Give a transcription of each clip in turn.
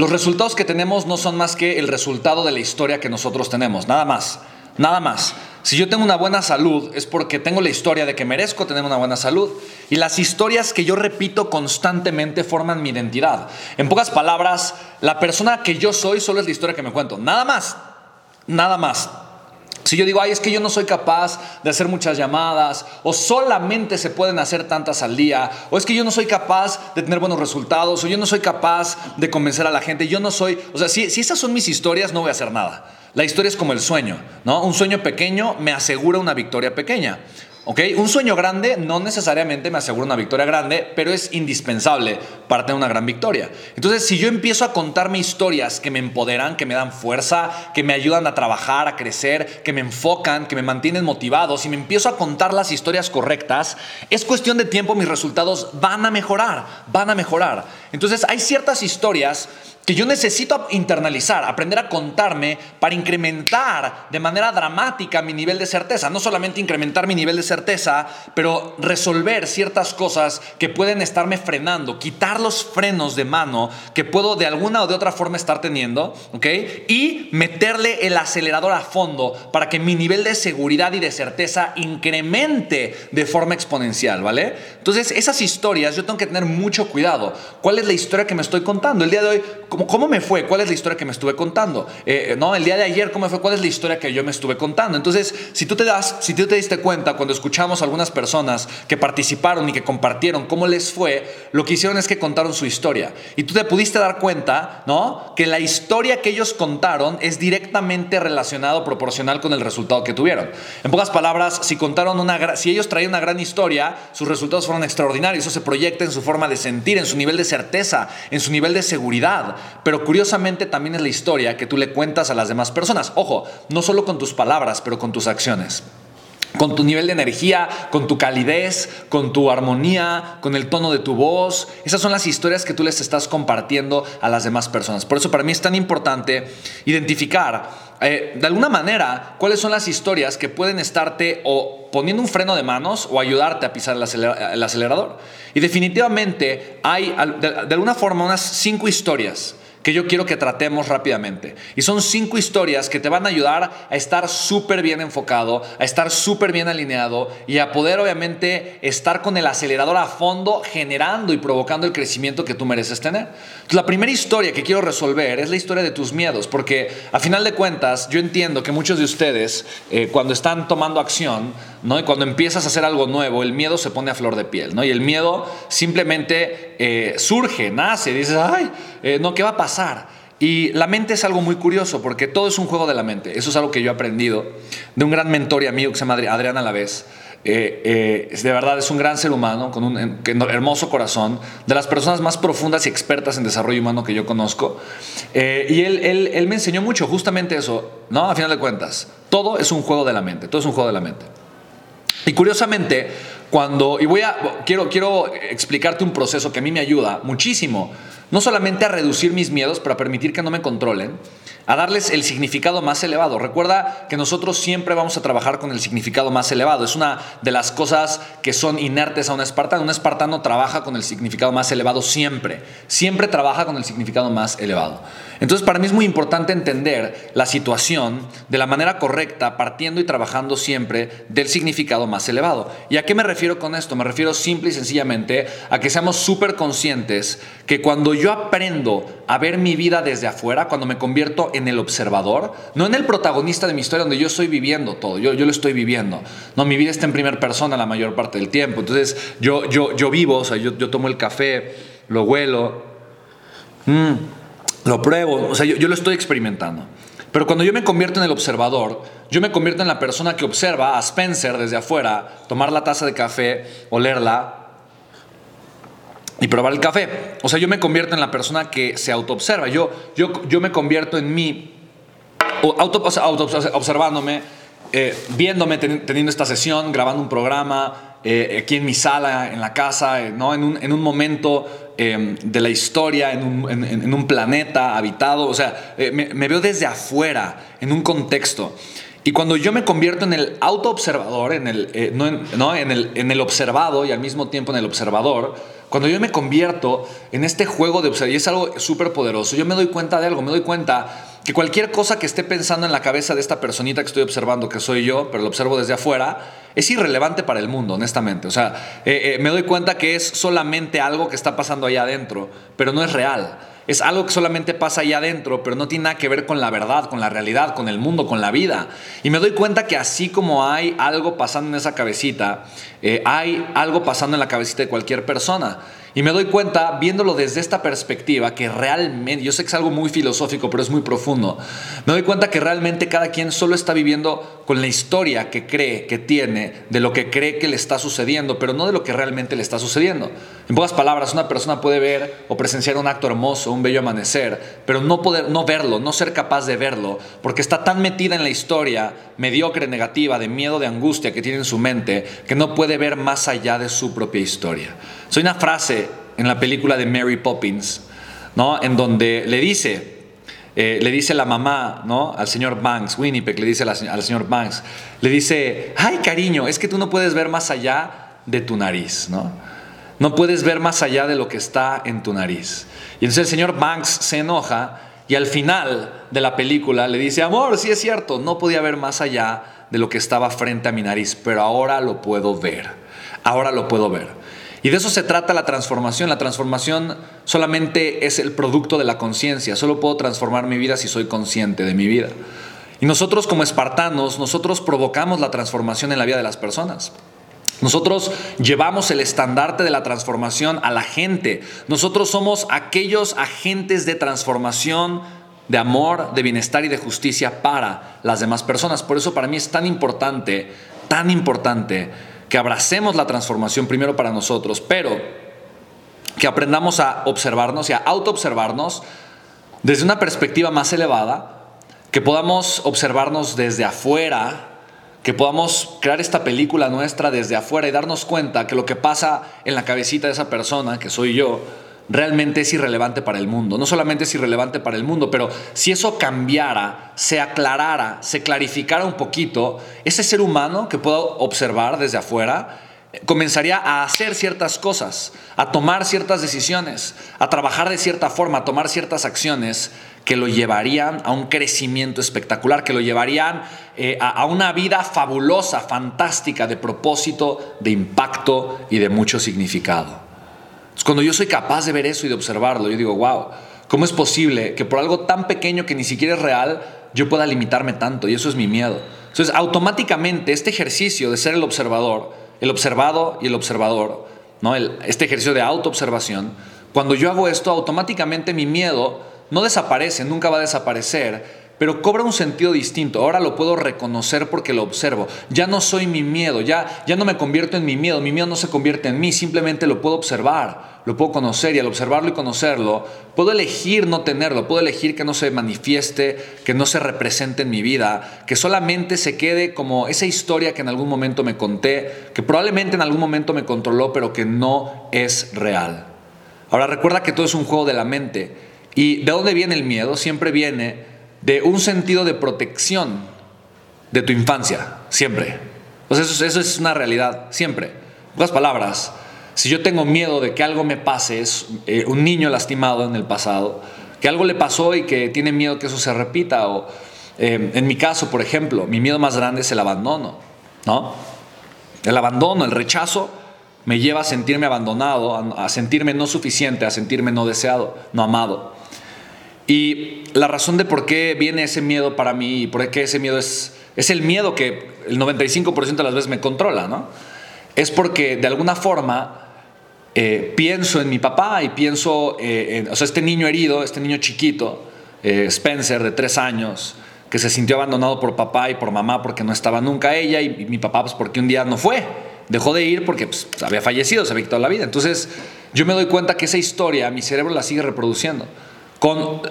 los resultados que tenemos no son más que el resultado de la historia que nosotros tenemos, nada más, nada más. Si yo tengo una buena salud es porque tengo la historia de que merezco tener una buena salud. Y las historias que yo repito constantemente forman mi identidad. En pocas palabras, la persona que yo soy solo es la historia que me cuento. Nada más. Nada más. Si yo digo, ay, es que yo no soy capaz de hacer muchas llamadas, o solamente se pueden hacer tantas al día, o es que yo no soy capaz de tener buenos resultados, o yo no soy capaz de convencer a la gente, yo no soy, o sea, si, si esas son mis historias, no voy a hacer nada. La historia es como el sueño, ¿no? Un sueño pequeño me asegura una victoria pequeña. ¿Ok? Un sueño grande no necesariamente me asegura una victoria grande, pero es indispensable para tener una gran victoria. Entonces, si yo empiezo a contarme historias que me empoderan, que me dan fuerza, que me ayudan a trabajar, a crecer, que me enfocan, que me mantienen motivado, si me empiezo a contar las historias correctas, es cuestión de tiempo, mis resultados van a mejorar, van a mejorar. Entonces, hay ciertas historias que yo necesito internalizar, aprender a contarme para incrementar de manera dramática mi nivel de certeza. No solamente incrementar mi nivel de certeza, pero resolver ciertas cosas que pueden estarme frenando, quitar los frenos de mano que puedo de alguna o de otra forma estar teniendo, ¿ok? Y meterle el acelerador a fondo para que mi nivel de seguridad y de certeza incremente de forma exponencial, ¿vale? Entonces, esas historias yo tengo que tener mucho cuidado. ¿Cuál es la historia que me estoy contando? El día de hoy ¿Cómo, me fue? ¿Cuál es la historia que me estuve contando? Eh, no, el día de ayer, ¿cómo me fue? ¿Cuál es la historia que yo me estuve contando? Entonces, si tú te das, si tú te diste cuenta cuando escuchamos a algunas personas que participaron y que compartieron cómo les fue, lo que hicieron es que contaron su historia. Y tú te pudiste dar cuenta, ¿no? Que la historia que ellos contaron es directamente relacionado, proporcional con el resultado que tuvieron. En pocas palabras, si contaron una, si ellos traían una gran historia, sus resultados fueron extraordinarios. Eso se proyecta en su forma de sentir, en su nivel de certeza, en su nivel de seguridad. Pero curiosamente también es la historia que tú le cuentas a las demás personas. Ojo, no solo con tus palabras, pero con tus acciones con tu nivel de energía, con tu calidez, con tu armonía, con el tono de tu voz. Esas son las historias que tú les estás compartiendo a las demás personas. Por eso para mí es tan importante identificar eh, de alguna manera cuáles son las historias que pueden estarte o poniendo un freno de manos o ayudarte a pisar el, acelerador. Y definitivamente hay de alguna forma unas cinco historias que yo quiero que tratemos rápidamente. Y son cinco historias que te van a ayudar a estar súper bien enfocado, a estar súper bien alineado y a poder obviamente estar con el acelerador a fondo generando y provocando el crecimiento que tú mereces tener. La primera historia que quiero resolver es la historia de tus miedos, porque a final de cuentas yo entiendo que muchos de ustedes eh, cuando están tomando acción, ¿no? y cuando empiezas a hacer algo nuevo, el miedo se pone a flor de piel, ¿no? y el miedo simplemente eh, surge, nace, dices, ay, eh, no, ¿qué va a pasar? Y la mente es algo muy curioso porque todo es un juego de la mente. Eso es algo que yo he aprendido de un gran mentor y amigo que se llama Adrián Alavés. Eh, eh, de verdad es un gran ser humano con un hermoso corazón, de las personas más profundas y expertas en desarrollo humano que yo conozco. y él, él, él, me enseñó mucho, justamente eso, ¿no? A final de cuentas, todo es un juego de la mente, todo es un juego de la mente. Y curiosamente, cuando, y voy a, quiero, quiero explicarte un proceso que a mí me ayuda muchísimo no solamente a reducir mis miedos, pero a permitir que no me controlen, a darles el significado más elevado. Recuerda que nosotros siempre vamos a trabajar con el significado más elevado. Es una de las cosas que son inertes a un espartano. Un espartano trabaja con el significado más elevado siempre. Siempre trabaja con el significado más elevado. Entonces, para mí es muy importante entender la situación de la manera correcta, partiendo y trabajando siempre del significado más elevado. ¿Y a qué me refiero con esto? Me refiero simple y sencillamente a que seamos súper conscientes que cuando yo aprendo a ver mi vida desde afuera, cuando me convierto en el observador, no en el protagonista de mi historia donde yo estoy viviendo todo, yo, yo lo estoy viviendo. No, mi vida está en primera persona la mayor parte del tiempo. Entonces yo, yo, yo vivo, o sea, yo, yo tomo el café, lo huelo, mm, lo pruebo, o sea, yo, yo lo estoy experimentando. Pero cuando yo me convierto en el observador, yo me convierto en la persona que observa a Spencer desde afuera, tomar la taza de café, olerla, y probar el café. O sea, yo me convierto en la persona que se autoobserva. Yo, yo, yo me convierto en mí, auto, auto observándome, eh, viéndome teniendo esta sesión, grabando un programa, eh, aquí en mi sala, en la casa, eh, ¿no? en, un, en un momento em, de la historia, en un, en, un, planeta habitado. O sea, me, me, veo desde afuera, en un contexto. Y cuando yo me convierto en el autoobservador, en el, no, no en, el, en el observado y al mismo tiempo en el observador, cuando yo me convierto en este juego de observar, y es algo súper poderoso, yo me doy cuenta de algo, me doy cuenta que cualquier cosa que esté pensando en la cabeza de esta personita que estoy observando, que soy yo, pero lo observo desde afuera, es irrelevante para el mundo, honestamente. O sea, eh, eh, me doy cuenta que es solamente algo que está pasando allá adentro, pero no es real. Es algo que solamente pasa allá adentro, pero no tiene nada que ver con la verdad, con la realidad, con el mundo, con la vida. Y me doy cuenta que así como hay algo pasando en esa cabecita, eh, hay algo pasando en la cabecita de cualquier persona. Y me doy cuenta, viéndolo desde esta perspectiva, que realmente, yo sé que es algo muy filosófico, pero es muy profundo, me doy cuenta que realmente cada quien solo está viviendo con la historia que cree que tiene, de lo que cree que le está sucediendo, pero no de lo que realmente le está sucediendo. En pocas palabras, una persona puede ver o presenciar un acto hermoso, un bello amanecer, pero no poder no verlo, no ser capaz de verlo, porque está tan metida en la historia mediocre, negativa, de miedo, de angustia que tiene en su mente, que no puede ver más allá de su propia historia. Soy una frase en la película de Mary Poppins, ¿no? En donde le dice, eh, le dice la mamá, ¿no? Al señor Banks, Winnipeg le dice al señor Banks, le dice, ay cariño, es que tú no puedes ver más allá de tu nariz, ¿no? No puedes ver más allá de lo que está en tu nariz. Y entonces el señor Banks se enoja y al final de la película le dice, amor, sí es cierto, no podía ver más allá de lo que estaba frente a mi nariz, pero ahora lo puedo ver, ahora lo puedo ver. Y de eso se trata la transformación. La transformación solamente es el producto de la conciencia. Solo puedo transformar mi vida si soy consciente de mi vida. Y nosotros como espartanos, nosotros provocamos la transformación en la vida de las personas. Nosotros llevamos el estandarte de la transformación a la gente. Nosotros somos aquellos agentes de transformación, de amor, de bienestar y de justicia para las demás personas. Por eso para mí es tan importante, tan importante que abracemos la transformación primero para nosotros, pero que aprendamos a observarnos y a autoobservarnos desde una perspectiva más elevada, que podamos observarnos desde afuera, que podamos crear esta película nuestra desde afuera y darnos cuenta que lo que pasa en la cabecita de esa persona, que soy yo, realmente es irrelevante para el mundo. No solamente es irrelevante para el mundo, pero si eso cambiara, se aclarara, se clarificara un poquito, ese ser humano que puedo observar desde afuera, comenzaría a hacer ciertas cosas, a tomar ciertas decisiones, a trabajar de cierta forma, a tomar ciertas acciones que lo llevarían a un crecimiento espectacular, que lo llevarían eh, a una vida fabulosa, fantástica, de propósito, de impacto y de mucho significado cuando yo soy capaz de ver eso y de observarlo, yo digo, wow, ¿cómo es posible que por algo tan pequeño que ni siquiera es real, yo pueda limitarme tanto? Y eso es mi miedo. Entonces, automáticamente este ejercicio de ser el observador, el observado y el observador, ¿no? este ejercicio de autoobservación, cuando yo hago esto, automáticamente mi miedo no desaparece, nunca va a desaparecer, pero cobra un sentido distinto. Ahora lo puedo reconocer porque lo observo. Ya no soy mi miedo, ya, ya no me convierto en mi miedo, mi miedo no se convierte en mí, simplemente lo puedo observar, lo puedo conocer y al observarlo y conocerlo, puedo elegir no tenerlo, puedo elegir que no se manifieste, que no se represente en mi vida, que solamente se quede como esa historia que en algún momento me conté, que probablemente en algún momento me controló, pero que no es real. Ahora recuerda que todo es un juego de la mente. ¿Y de dónde viene el miedo? Siempre viene de un sentido de protección de tu infancia, siempre. eso, eso es una realidad, siempre. Otras palabras, si yo tengo miedo de que algo me pase, es eh, un niño lastimado en el pasado, que algo le pasó y que tiene miedo que eso se repita, o eh, en mi caso, por ejemplo, mi miedo más grande es el abandono, ¿no? El abandono, el rechazo, me lleva a sentirme abandonado, a sentirme no suficiente, a sentirme no deseado, no amado. Y la razón de por qué viene ese miedo para mí y por qué ese miedo es, es el miedo que el 95% de las veces me controla, ¿no? Es porque de alguna forma eh, pienso en mi papá y pienso, eh, en, o sea, este niño herido, este niño chiquito, eh, Spencer, de tres años, que se sintió abandonado por papá y por mamá porque no estaba nunca ella y, mi papá pues porque un día no fue, dejó de ir porque pues, había fallecido, se había quitado la vida. Entonces yo me doy cuenta que esa historia mi cerebro la sigue reproduciendo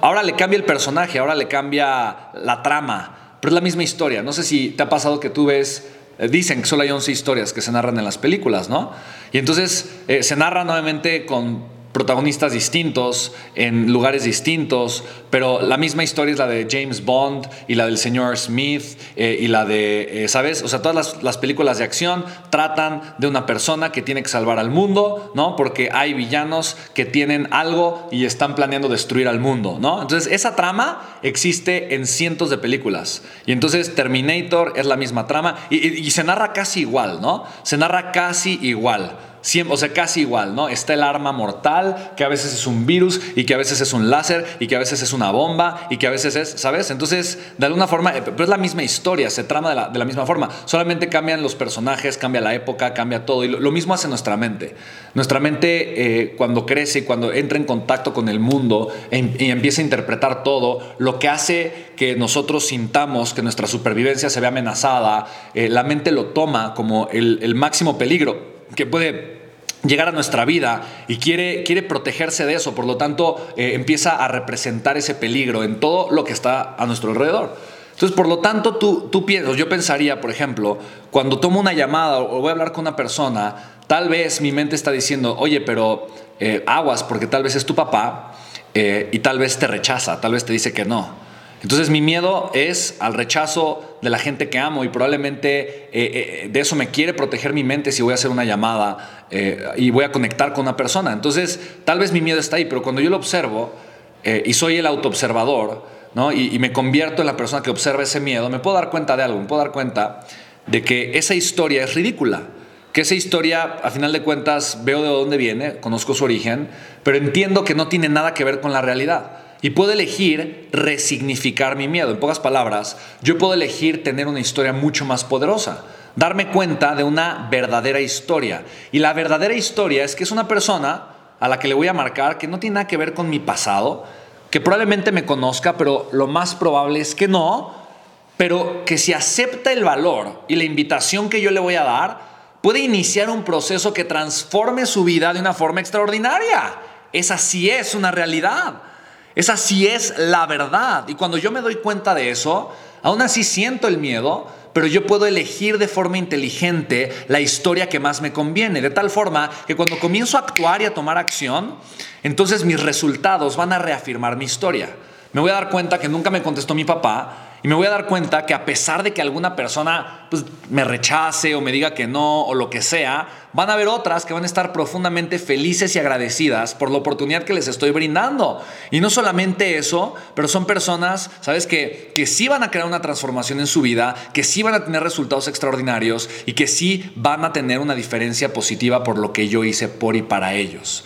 ahora le cambia el personaje, ahora le cambia la trama, pero es la misma historia. No sé si te ha pasado que tú ves, eh, dicen que solo hay 11 historias que se narran en las películas, ¿no? Y entonces eh, se narra nuevamente con protagonistas distintos, en lugares distintos, pero la misma historia es la de James Bond y la del señor Smith eh, y la de, eh, ¿sabes? O sea, todas las, películas de acción tratan de una persona que tiene que salvar al mundo, ¿no? Porque hay villanos que tienen algo y están planeando destruir al mundo, ¿no? Entonces, esa trama existe en cientos de películas. Y entonces Terminator es la misma trama y se narra casi igual, ¿no? Se narra casi igual o sea, casi igual, ¿no? Está el arma mortal, que a veces es un virus y que a veces es un láser y que a veces es una bomba y que a veces es, ¿sabes? Entonces, de alguna forma, eh, pero es la misma historia, se trama de la, misma forma. Solamente cambian los personajes, cambia la época, cambia todo. Y lo, mismo hace nuestra mente. Nuestra mente, eh, cuando crece y cuando entra en contacto con el mundo em, y empieza a interpretar todo, lo que hace que nosotros sintamos que nuestra supervivencia se ve amenazada, eh, la mente lo toma como el máximo peligro que puede llegar a nuestra vida y quiere, quiere protegerse de eso, por lo tanto eh, empieza a representar ese peligro en todo lo que está a nuestro alrededor. Entonces, por lo tanto, tú, tú piensas, yo pensaría, por ejemplo, cuando tomo una llamada o voy a hablar con una persona, tal vez mi mente está diciendo, oye, pero eh, aguas, porque tal vez es tu papá eh, y tal vez te rechaza, tal vez te dice que no. Entonces mi miedo es al rechazo de la gente que amo y probablemente eh, eh, de eso me quiere proteger mi mente si voy a hacer una llamada eh, y voy a conectar con una persona. Entonces tal vez mi miedo está ahí, pero cuando yo lo observo y soy el autoobservador ¿no? y, y, me convierto en la persona que observa ese miedo, me puedo dar cuenta de algo, me puedo dar cuenta de que esa historia es ridícula. Que esa historia, a final de cuentas, veo de dónde viene, conozco su origen, pero entiendo que no tiene nada que ver con la realidad. Y puedo elegir resignificar mi miedo. En pocas palabras, yo puedo elegir tener una historia mucho más poderosa. Darme cuenta de una verdadera historia. Y la verdadera historia es que es una persona a la que le voy a marcar que no tiene nada que ver con mi pasado, que probablemente me conozca, pero lo más probable es que no, pero que si acepta el valor y la invitación que yo le voy a dar, puede iniciar un proceso que transforme su vida de una forma extraordinaria. Esa sí es una realidad. Esa sí es la verdad. Y cuando yo me doy cuenta de eso, aún así siento el miedo, pero yo puedo elegir de forma inteligente la historia que más me conviene, de tal forma que cuando comienzo a actuar y a tomar acción, entonces mis resultados van a reafirmar mi historia. Me voy a dar cuenta que nunca me contestó mi papá y me voy a dar cuenta que a pesar de que alguna persona pues, me rechace o me diga que no o lo que sea, van a haber otras que van a estar profundamente felices y agradecidas por la oportunidad que les estoy brindando. Y no solamente eso, pero son personas, ¿sabes? Que, que sí van a crear una transformación en su vida, que sí van a tener resultados extraordinarios y que sí van a tener una diferencia positiva por lo que yo hice por y para ellos.